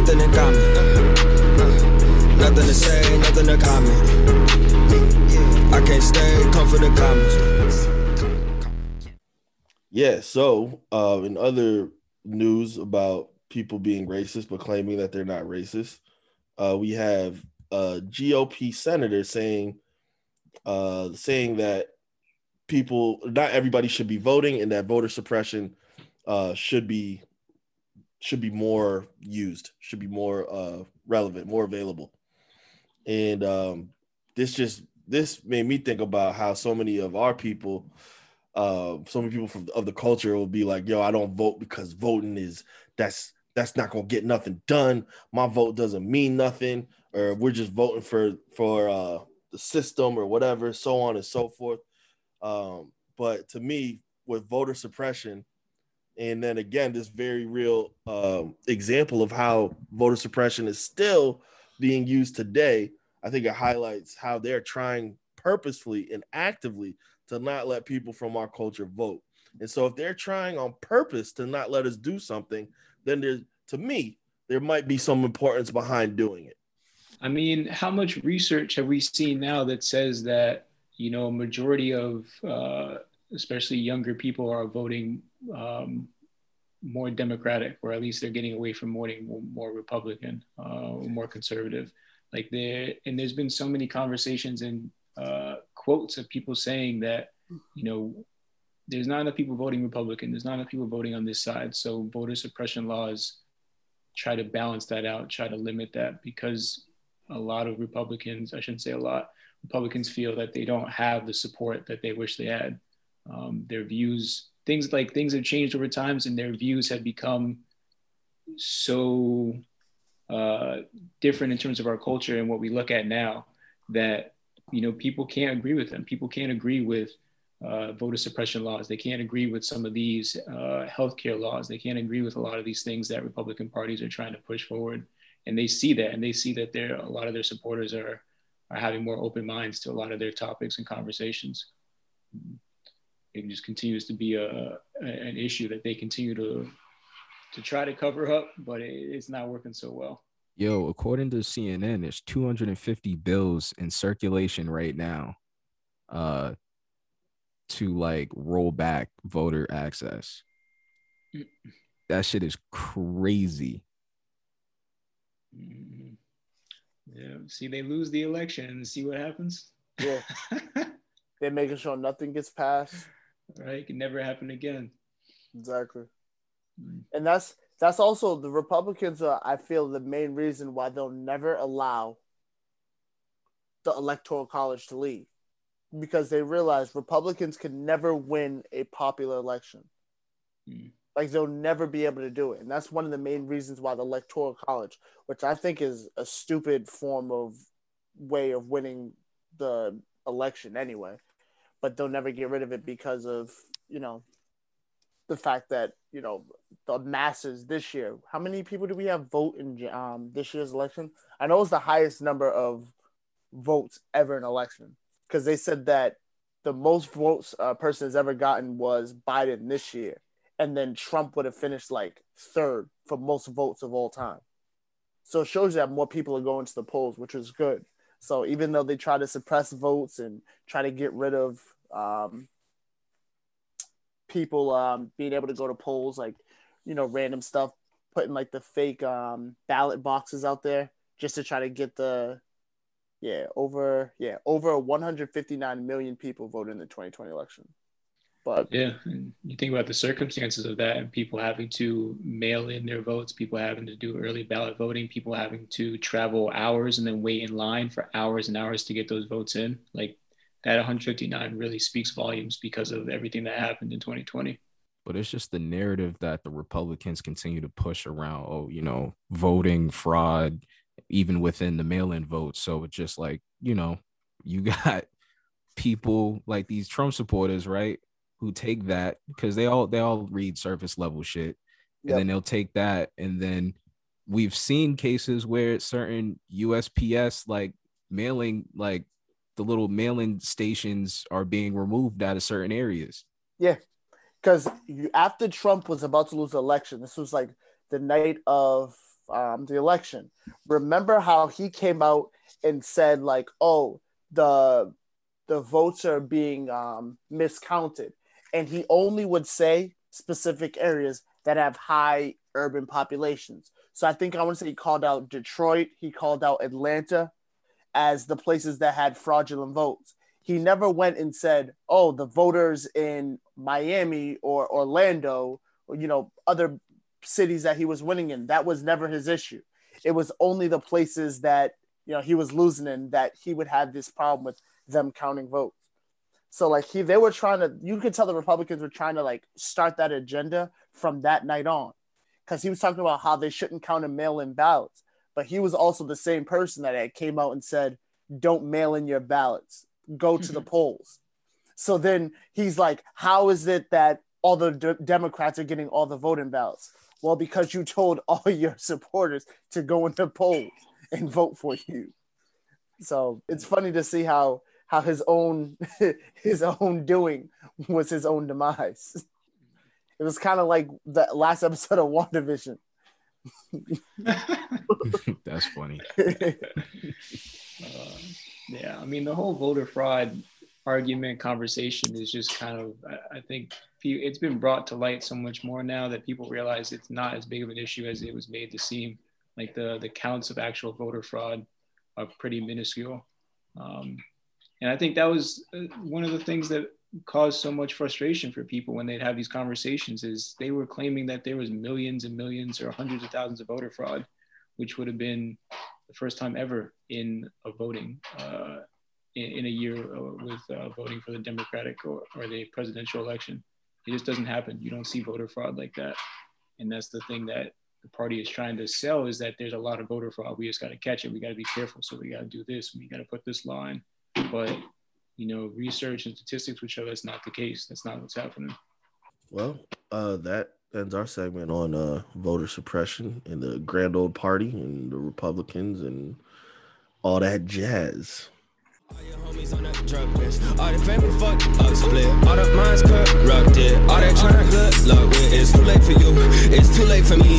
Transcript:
nothing in common. Nothing to say, nothing to comment. I can't stay, come for the comments. Yeah, so uh, in other news about people being racist but claiming that they're not racist, uh, we have a GOP senator saying uh, saying that people, not everybody should be voting, and that voter suppression uh, should be should be more used, should be more uh, relevant, more available. And um, this just this made me think about how so many of our people, uh, so many people from of the culture will be like, "Yo, I don't vote because voting is that's that's not gonna get nothing done. My vote doesn't mean nothing, or we're just voting for for uh, the system or whatever, so on and so forth." Um, but to me, with voter suppression, and then again, this very real um, example of how voter suppression is still being used today, I think it highlights how they're trying purposefully and actively to not let people from our culture vote. And so, if they're trying on purpose to not let us do something, then there's, to me, there might be some importance behind doing it. I mean, how much research have we seen now that says that you know, a majority of uh, especially younger people are voting um, more Democratic, or at least they're getting away from voting more, more Republican, uh, more conservative. Like there, and there's been so many conversations and uh, quotes of people saying that, you know, there's not enough people voting Republican. There's not enough people voting on this side. So voter suppression laws try to balance that out, try to limit that because a lot of Republicans, I shouldn't say a lot, Republicans feel that they don't have the support that they wish they had. Um, their views, things like things have changed over times, and their views have become so uh, different in terms of our culture and what we look at now that you know people can't agree with them. People can't agree with uh, voter suppression laws. They can't agree with some of these uh, healthcare laws. They can't agree with a lot of these things that Republican parties are trying to push forward. And they see that, and they see that there a lot of their supporters are are having more open minds to a lot of their topics and conversations. It just continues to be a, an issue that they continue to to try to cover up, but it, it's not working so well. Yo, according to CNN, there's 250 bills in circulation right now uh to like roll back voter access. That shit is crazy. Mm-hmm. Yeah. See, they lose the election and see what happens. Yeah. They're making sure nothing gets passed. Right. It can never happen again. Exactly. Mm. And that's that's also the Republicans are, I feel, the main reason why they'll never allow the electoral college to leave. Because they realize Republicans can never win a popular election. Mm. Like they'll never be able to do it. And that's one of the main reasons why the electoral college, which I think is a stupid form of way of winning the election anyway, but they'll never get rid of it because of, you know, the fact that, you know, the masses this year, how many people do we have vote in um, this year's election? I know it's the highest number of votes ever in election because they said that the most votes a person has ever gotten was Biden this year and then Trump would have finished like third for most votes of all time. So it shows that more people are going to the polls, which is good. So even though they try to suppress votes and try to get rid of um, people um, being able to go to polls, like you know, random stuff, putting like the fake um, ballot boxes out there just to try to get the yeah over yeah over 159 million people voted in the 2020 election. But yeah, you think about the circumstances of that and people having to mail in their votes, people having to do early ballot voting, people having to travel hours and then wait in line for hours and hours to get those votes in. Like that 159 really speaks volumes because of everything that happened in 2020. But it's just the narrative that the Republicans continue to push around. Oh, you know, voting fraud, even within the mail in vote. So it's just like, you know, you got people like these Trump supporters, right? Who take that because they all they all read surface level shit, and yep. then they'll take that, and then we've seen cases where certain USPS like mailing like the little mailing stations are being removed out of certain areas. Yeah, because after Trump was about to lose the election, this was like the night of um, the election. Remember how he came out and said like, "Oh, the the votes are being um, miscounted," and he only would say specific areas that have high urban populations. So I think I want to say he called out Detroit, he called out Atlanta as the places that had fraudulent votes. He never went and said, "Oh, the voters in Miami or Orlando, or you know, other cities that he was winning in. That was never his issue. It was only the places that you know he was losing in that he would have this problem with them counting votes. So like he they were trying to you could tell the Republicans were trying to like start that agenda from that night on. Because he was talking about how they shouldn't count in mail-in ballots. But he was also the same person that had came out and said, Don't mail in your ballots. Go to the mm-hmm. polls. So then he's like, How is it that all the d- Democrats are getting all the voting ballots? Well, because you told all your supporters to go into polls and vote for you. So it's funny to see how how his own his own doing was his own demise. It was kind of like the last episode of WandaVision. That's funny. Uh, yeah, I mean the whole voter fraud argument conversation is just kind of I think it's been brought to light so much more now that people realize it's not as big of an issue as it was made to seem. Like the the counts of actual voter fraud are pretty minuscule, um, and I think that was uh, one of the things that caused so much frustration for people when they'd have these conversations. Is they were claiming that there was millions and millions or hundreds of thousands of voter fraud, which would have been the first time ever in a voting uh, in, in, a year uh, with uh, voting for the Democratic or, or the presidential election. It just doesn't happen. You don't see voter fraud like that. And that's the thing that the party is trying to sell is that there's a lot of voter fraud. We just got to catch it. We got to be careful. So we got to do this. We got to put this line. But, you know, research and statistics would show that's not the case. That's not what's happening. Well, uh, that ends our segment on uh, voter suppression and the grand old party and the Republicans and all that jazz. All your homies on that drug list. All the family fucked up split. All the minds corrupted. All that trying to good luck with. It's too late for you. It's too late for me.